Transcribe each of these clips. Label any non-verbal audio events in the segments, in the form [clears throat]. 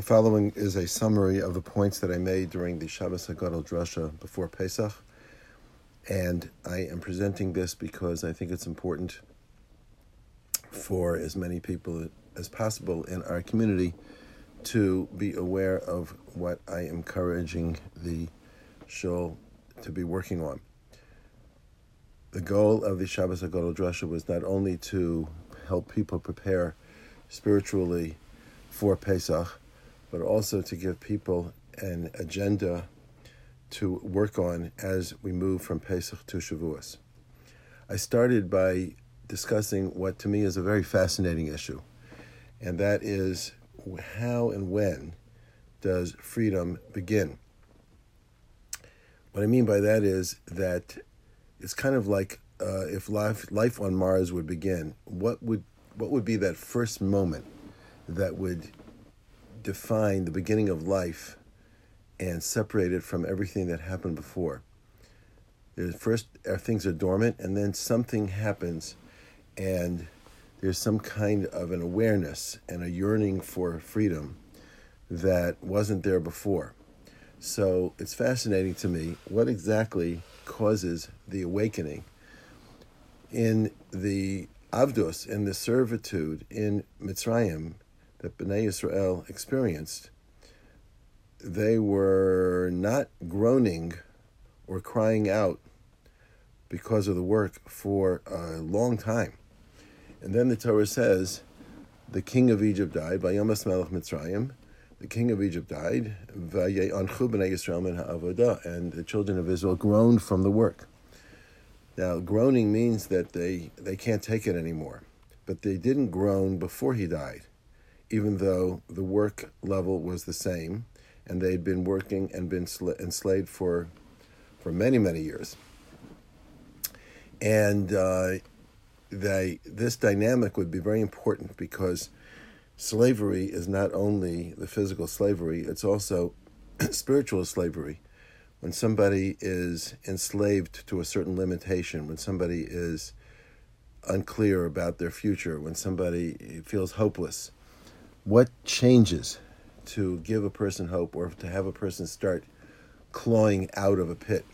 The following is a summary of the points that I made during the Shabbos Hagadol Drasha before Pesach, and I am presenting this because I think it's important for as many people as possible in our community to be aware of what I am encouraging the shul to be working on. The goal of the Shabbos Hagadol Drasha was not only to help people prepare spiritually for Pesach, but also to give people an agenda to work on as we move from Pesach to Shavuos. I started by discussing what to me is a very fascinating issue, and that is how and when does freedom begin? What I mean by that is that it's kind of like uh, if life life on Mars would begin. What would what would be that first moment that would define the beginning of life and separate it from everything that happened before? There's first uh, things are dormant, and then something happens, and there's some kind of an awareness and a yearning for freedom that wasn't there before. So it's fascinating to me what exactly causes the awakening in the Avdos, in the servitude in Mitzrayim that Bnei Israel experienced. They were not groaning or crying out because of the work for a long time. And then the Torah says, the king of Egypt died, Vayamas Melech Mitzrayim, the king of Egypt died, and the children of Israel groaned from the work. Now, groaning means that they, they can't take it anymore. But they didn't groan before he died, even though the work level was the same, and they'd been working and been enslaved for, for many, many years. And uh, they, this dynamic would be very important because slavery is not only the physical slavery, it's also [clears throat] spiritual slavery. When somebody is enslaved to a certain limitation, when somebody is unclear about their future, when somebody feels hopeless, what changes to give a person hope or to have a person start clawing out of a pit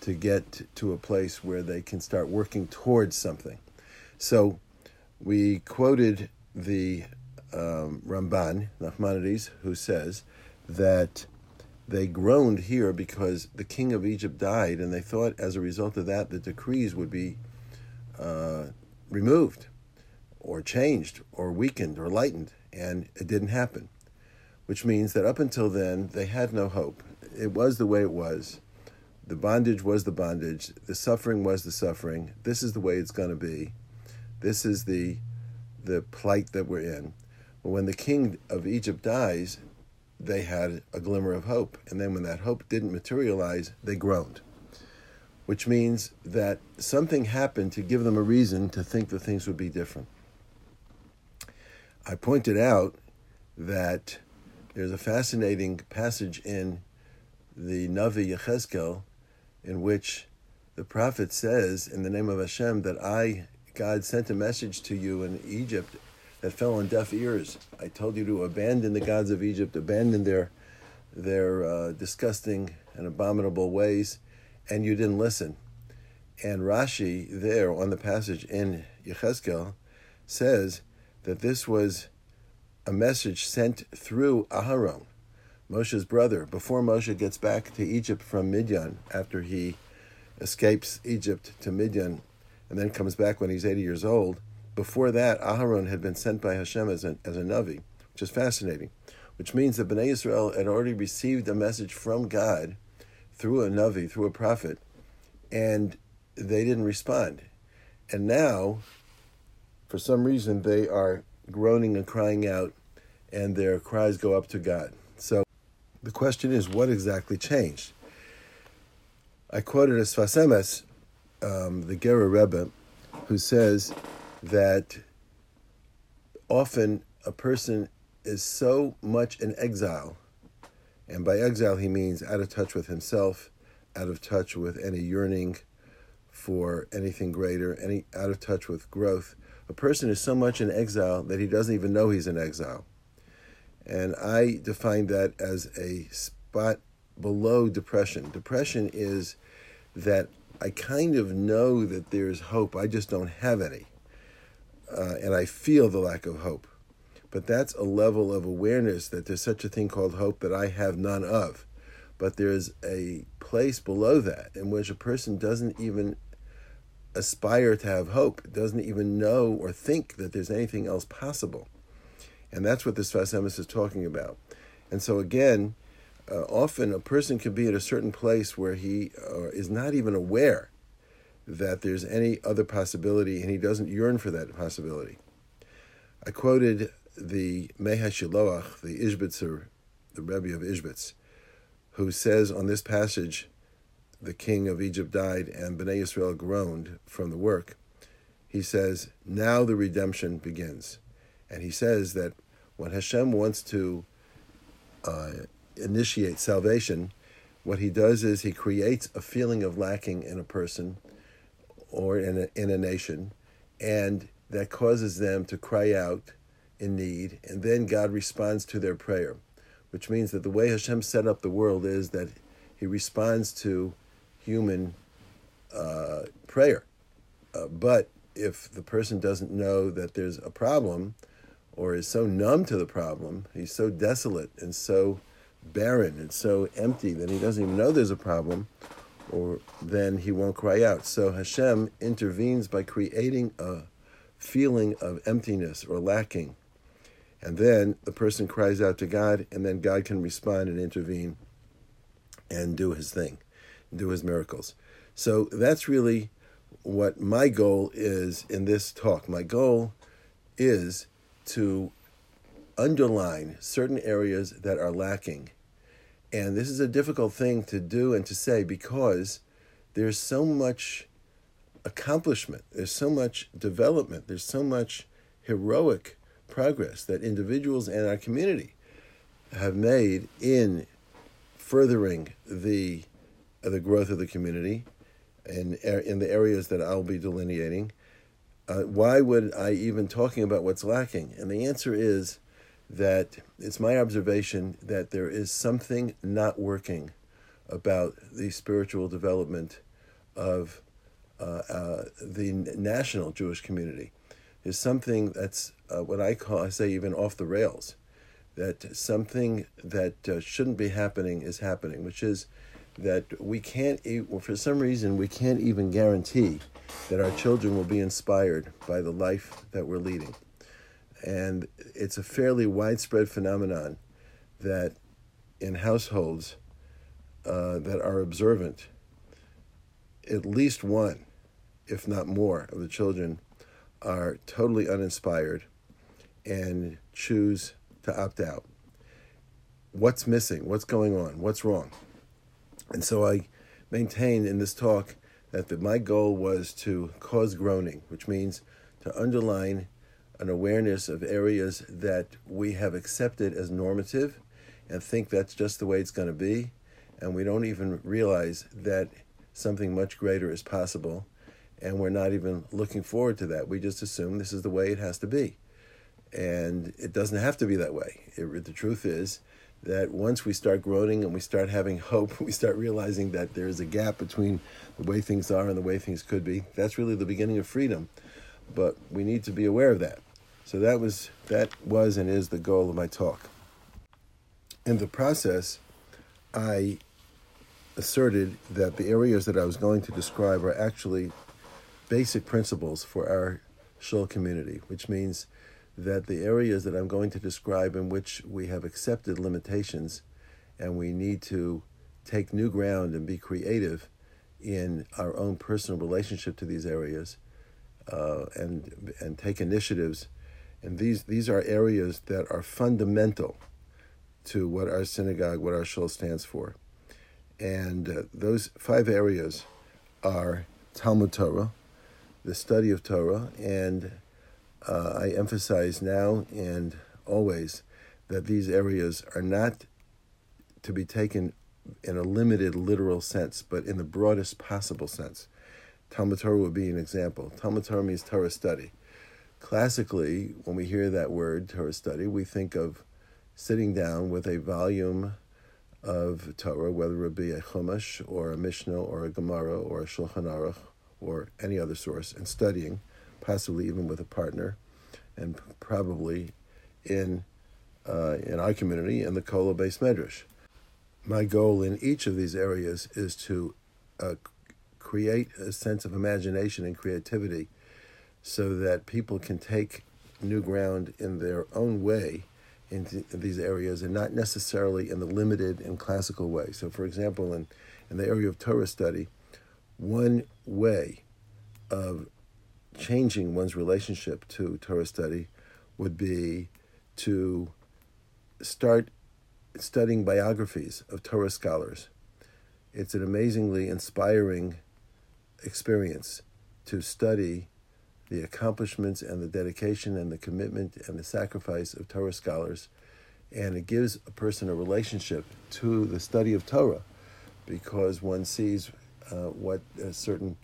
to get to a place where they can start working towards something? So we quoted the um, Ramban, Nachmanides, who says that they groaned here because the king of Egypt died, and they thought as a result of that the decrees would be uh, removed or changed or weakened or lightened, and it didn't happen. Which means that up until then, they had no hope. It was the way it was. The bondage was the bondage. The suffering was the suffering. This is the way it's going to be. This is the the plight that we're in. But when the king of Egypt dies, they had a glimmer of hope. And then when that hope didn't materialize, they groaned. Which means that something happened to give them a reason to think that things would be different. I pointed out that there's a fascinating passage in the Navi Yechezkel in which the prophet says, in the name of Hashem, that I, God, sent a message to you in Egypt that fell on deaf ears. I told you to abandon the gods of Egypt, abandon their their uh, disgusting and abominable ways, and you didn't listen. And Rashi there on the passage in Yechezkel says that this was a message sent through Aharon, Moshe's brother, before Moshe gets back to Egypt from Midian after he escapes Egypt to Midian and then comes back when he's 80 years old. Before that, Aharon had been sent by Hashem as a, as a Navi, which is fascinating, which means that Bnei Israel had already received a message from God through a Navi, through a prophet, and they didn't respond. And now, for some reason, they are groaning and crying out, and their cries go up to God. So the question is, what exactly changed? I quoted a Sfas Emes, um, the Gerer Rebbe, who says that often a person is so much in exile, and by exile he means out of touch with himself, out of touch with any yearning for anything greater, any out of touch with growth. A person is so much in exile that he doesn't even know he's in exile. And I define that as a spot below depression. Depression is that I kind of know that there's hope, I just don't have any. Uh, and I feel the lack of hope. But that's a level of awareness that there's such a thing called hope that I have none of. But there's a place below that in which a person doesn't even aspire to have hope, doesn't even know or think that there's anything else possible. And that's what this Sfas Emes is talking about. And so, again, uh, often a person can be at a certain place where he uh, is not even aware that there's any other possibility and he doesn't yearn for that possibility. I quoted the Mei HaShiloach, the Ishbitzer, the Rebbe of Ishbitz, who says on this passage, the king of Egypt died and Bnei Israel groaned from the work. He says, now the redemption begins. And he says that when Hashem wants to uh, initiate salvation, what he does is he creates a feeling of lacking in a person or in a, in a nation, and that causes them to cry out in need, and then God responds to their prayer, which means that the way Hashem set up the world is that He responds to human uh, prayer. Uh, but if the person doesn't know that there's a problem, or is so numb to the problem, he's so desolate and so barren and so empty that he doesn't even know there's a problem, or then he won't cry out. So Hashem intervenes by creating a feeling of emptiness or lacking and then the person cries out to God, and then God can respond and intervene and do his thing, do his miracles. So that's really what my goal is in this talk. My goal is to underline certain areas that are lacking. And this is a difficult thing to do and to say because there's so much accomplishment, there's so much development, there's so much heroic progress that individuals and our community have made in furthering the the growth of the community in in the areas that I'll be delineating. Uh, why would I even talking about what's lacking? And the answer is that it's my observation that there is something not working about the spiritual development of uh, uh, the national Jewish community is something that's uh, what I call, I say, even off the rails. That something that uh, shouldn't be happening is happening, which is that we can't, for some reason, we can't even guarantee that our children will be inspired by the life that we're leading. And it's a fairly widespread phenomenon that in households uh, that are observant, at least one, if not more, of the children are totally uninspired and choose to opt out. What's missing? What's going on? What's wrong? And so I maintain in this talk that the, my goal was to cause groaning, which means to underline an awareness of areas that we have accepted as normative and think that's just the way it's going to be. And we don't even realize that something much greater is possible and we're not even looking forward to that. We just assume this is the way it has to be. And it doesn't have to be that way. It, the truth is that once we start groaning and we start having hope, [laughs] we start realizing that there is a gap between the way things are and the way things could be. That's really the beginning of freedom. But we need to be aware of that. So that was that was and is the goal of my talk. In the process, I asserted that the areas that I was going to describe are actually basic principles for our Shul community, which means that the areas that I'm going to describe in which we have accepted limitations and we need to take new ground and be creative in our own personal relationship to these areas uh, and and take initiatives. And these these are areas that are fundamental to what our synagogue what our shul stands for. And uh, those five areas are Talmud Torah the study of Torah, and uh, I emphasize now and always that these areas are not to be taken in a limited literal sense, but in the broadest possible sense. Talmud Torah would be an example. Talmud Torah means Torah study. Classically, when we hear that word, Torah study, we think of sitting down with a volume of Torah, whether it be a Chumash or a Mishnah or a Gemara or a Shulchan Aruch or any other source, and studying, possibly even with a partner, and probably in uh, in our community in the Kollel Beis Medrash. My goal in each of these areas is to uh, create a sense of imagination and creativity so that people can take new ground in their own way in these areas and not necessarily in the limited and classical way. So, for example, in, in the area of Torah study, one way of changing one's relationship to Torah study would be to start studying biographies of Torah scholars. It's an amazingly inspiring experience to study the accomplishments and the dedication and the commitment and the sacrifice of Torah scholars. And it gives a person a relationship to the study of Torah because one sees uh, what certain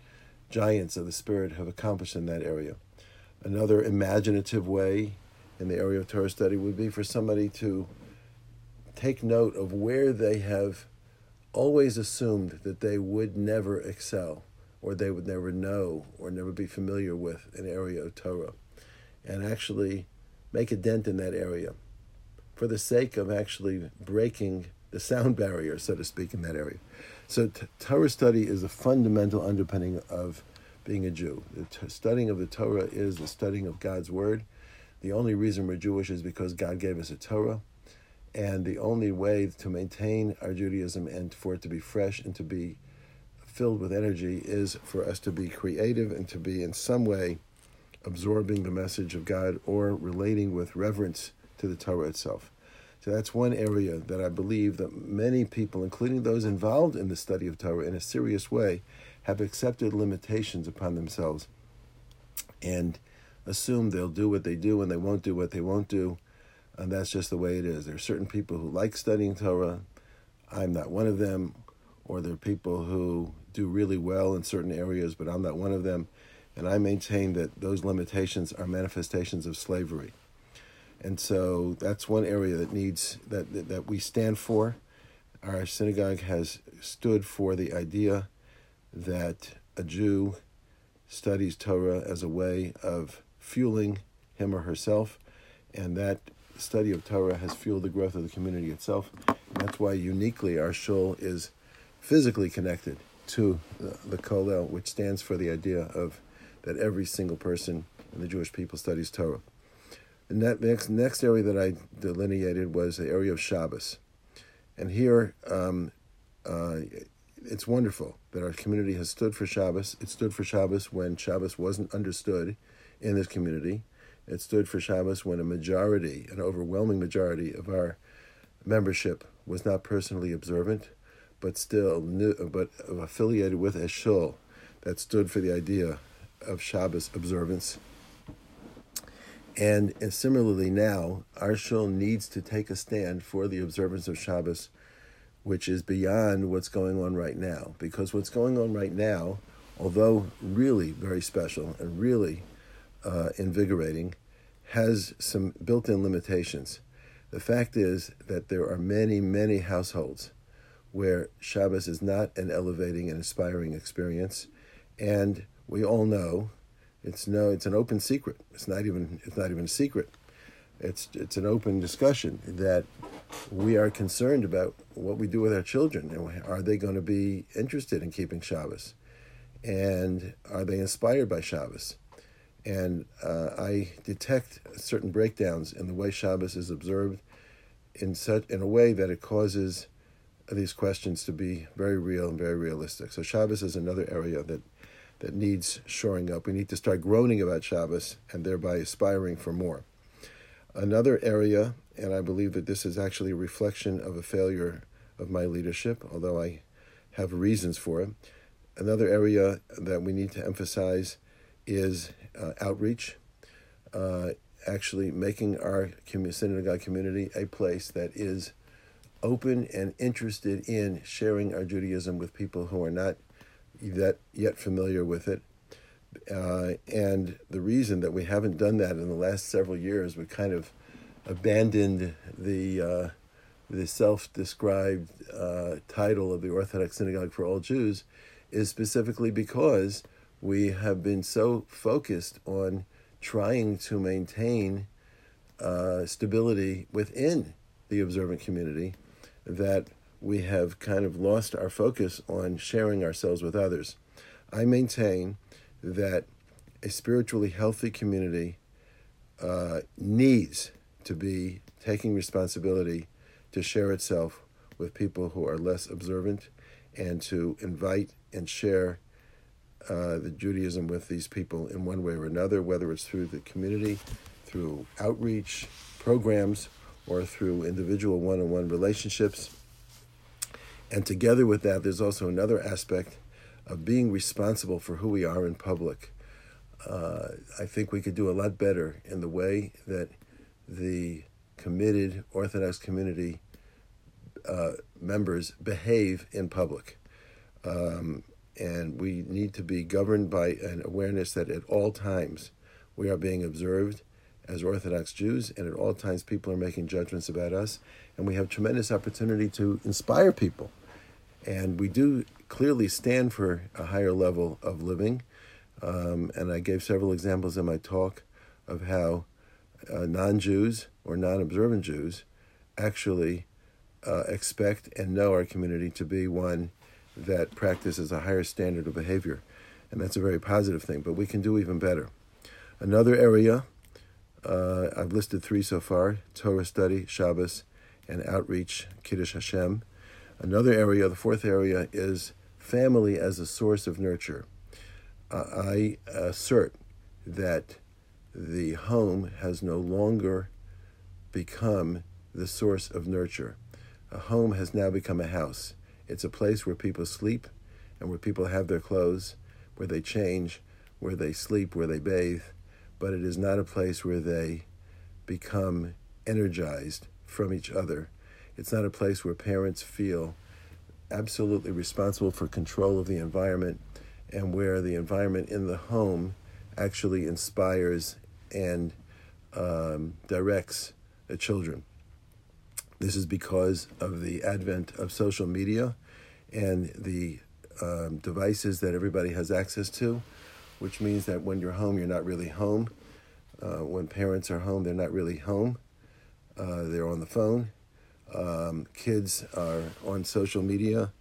giants of the Spirit have accomplished in that area. Another imaginative way in the area of Torah study would be for somebody to take note of where they have always assumed that they would never excel or they would never know or never be familiar with an area of Torah and actually make a dent in that area for the sake of actually breaking the sound barrier, so to speak, in that area. So, t- Torah study is a fundamental underpinning of being a Jew. The t- studying of the Torah is the studying of God's Word. The only reason we're Jewish is because God gave us a Torah. And the only way to maintain our Judaism and for it to be fresh and to be filled with energy is for us to be creative and to be in some way absorbing the message of God or relating with reverence to the Torah itself. So that's one area that I believe that many people, including those involved in the study of Torah in a serious way, have accepted limitations upon themselves and assume they'll do what they do and they won't do what they won't do. And that's just the way it is. There are certain people who like studying Torah. I'm not one of them. Or there are people who do really well in certain areas, but I'm not one of them. And I maintain that those limitations are manifestations of slavery. And so that's one area that needs that, that, that we stand for. Our synagogue has stood for the idea that a Jew studies Torah as a way of fueling him or herself, and that study of Torah has fueled the growth of the community itself. And that's why uniquely our shul is physically connected to the, the Kollel, which stands for the idea of that every single person in the Jewish people studies Torah. The next, next area that I delineated was the area of Shabbos. And here, um, uh, it's wonderful that our community has stood for Shabbos. It stood for Shabbos when Shabbos wasn't understood in this community. It stood for Shabbos when a majority, an overwhelming majority of our membership was not personally observant but still new, but affiliated with a shul that stood for the idea of Shabbos observance. And, similarly now, our shul needs to take a stand for the observance of Shabbos, which is beyond what's going on right now. Because what's going on right now, although really very special and really uh, invigorating, has some built in limitations. The fact is that there are many, many households where Shabbos is not an elevating and inspiring experience, and we all know it's no it's an open secret. It's not even it's not even a secret. It's it's an open discussion that we are concerned about what we do with our children and are they going to be interested in keeping Shabbos, and are they inspired by Shabbos? And uh, I detect certain breakdowns in the way Shabbos is observed in such in a way that it causes these questions to be very real and very realistic. So Shabbos is another area that that needs shoring up. We need to start groaning about Shabbos and thereby aspiring for more. Another area, and I believe that this is actually a reflection of a failure of my leadership, although I have reasons for it. Another area that we need to emphasize is uh, outreach, uh, actually making our synagogue community a place that is open and interested in sharing our Judaism with people who are not that yet familiar with it. Uh, and the reason that we haven't done that in the last several years, we kind of abandoned the uh, the self-described uh, title of the Orthodox Synagogue for all Jews is specifically because we have been so focused on trying to maintain uh, stability within the observant community that we have kind of lost our focus on sharing ourselves with others. I maintain that a spiritually healthy community uh, needs to be taking responsibility to share itself with people who are less observant and to invite and share uh, the Judaism with these people in one way or another, whether it's through the community, through outreach programs, or through individual one on one relationships. And together with that, there's also another aspect of being responsible for who we are in public. Uh, I think we could do a lot better in the way that the committed Orthodox community uh, members behave in public. Um, and we need to be governed by an awareness that at all times we are being observed as Orthodox Jews, and at all times people are making judgments about us, and we have tremendous opportunity to inspire people. And we do clearly stand for a higher level of living. Um, and I gave several examples in my talk of how uh, non Jews or non observant Jews actually uh, expect and know our community to be one that practices a higher standard of behavior. And that's a very positive thing, but we can do even better. Another area, uh, I've listed three so far Torah study, Shabbos, and outreach, Kiddush Hashem. Another area, the fourth area, is family as a source of nurture. Uh, I assert that the home has no longer become the source of nurture. A home has now become a house. It's a place where people sleep and where people have their clothes, where they change, where they sleep, where they bathe, but it is not a place where they become energized from each other. It's not a place where parents feel absolutely responsible for control of the environment and where the environment in the home actually inspires and um, directs the children. This is because of the advent of social media and the um, devices that everybody has access to, which means that when you're home, you're not really home. Uh, when parents are home, they're not really home. Uh, they're on the phone. Um, kids are on social media.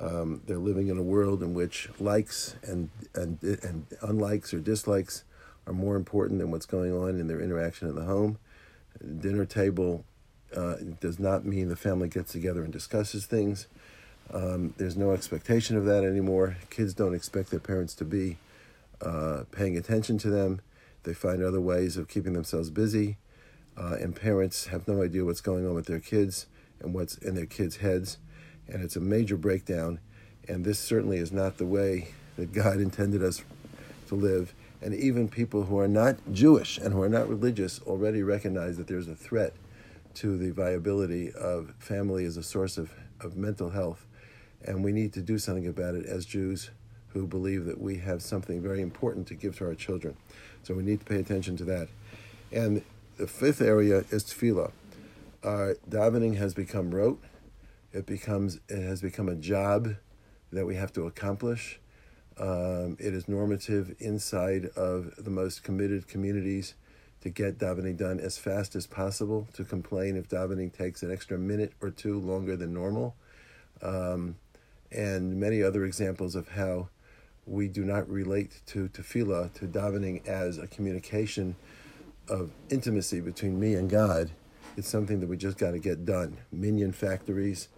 Um, they're living in a world in which likes and, and, and unlikes or dislikes are more important than what's going on in their interaction in the home. Dinner table uh, does not mean the family gets together and discusses things. Um, there's no expectation of that anymore. Kids don't expect their parents to be uh, paying attention to them. They find other ways of keeping themselves busy, uh, and parents have no idea what's going on with their kids and what's in their kids' heads. And it's a major breakdown. And this certainly is not the way that God [laughs] intended us to live. And even people who are not Jewish and who are not religious already recognize that there's a threat to the viability of family as a source of, of mental health. And we need to do something about it as Jews who believe that we have something very important to give to our children. So we need to pay attention to that. And the fifth area is tefillah. Our davening has become rote. It becomes it has become a job that we have to accomplish. Um, it is normative inside of the most committed communities to get davening done as fast as possible, to complain if davening takes an extra minute or two longer than normal, um, and many other examples of how we do not relate to tefillah, to davening as a communication of intimacy between me and God. It's something that we just got to get done. Minyan factories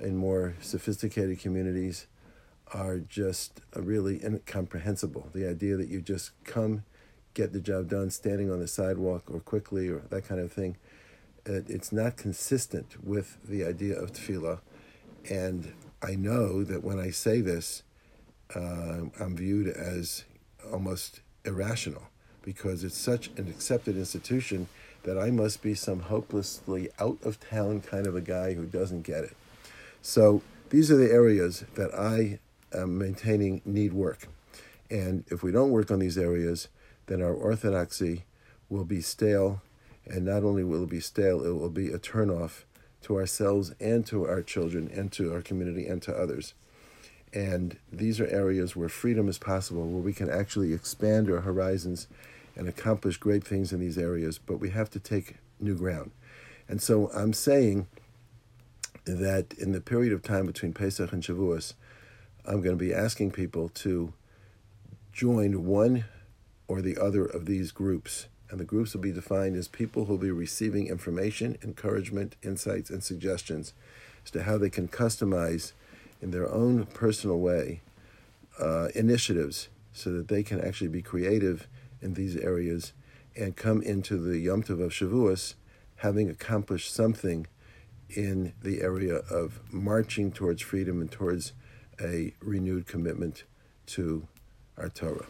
in more sophisticated communities are just really incomprehensible. The idea that you just come get the job done standing on the sidewalk or quickly or that kind of thing. It's not consistent with the idea of tefillah. And I know that when I say this, uh, I'm viewed as almost irrational because it's such an accepted institution that I must be some hopelessly out of town kind of a guy who doesn't get it. So these are the areas that I am maintaining need work. And if we don't work on these areas, then our orthodoxy will be stale And not only will it be stale, it will be a turnoff to ourselves and to our children and to our community and to others. And these are areas where freedom is possible, where we can actually expand our horizons and accomplish great things in these areas, but we have to take new ground. And so I'm saying that in the period of time between Pesach and Shavuos, I'm going to be asking people to join one or the other of these groups. And the groups will be defined as people who will be receiving information, encouragement, insights, and suggestions as to how they can customize in their own personal way uh, initiatives so that they can actually be creative in these areas and come into the Yom Tov of Shavuos having accomplished something in the area of marching towards freedom and towards a renewed commitment to our Torah.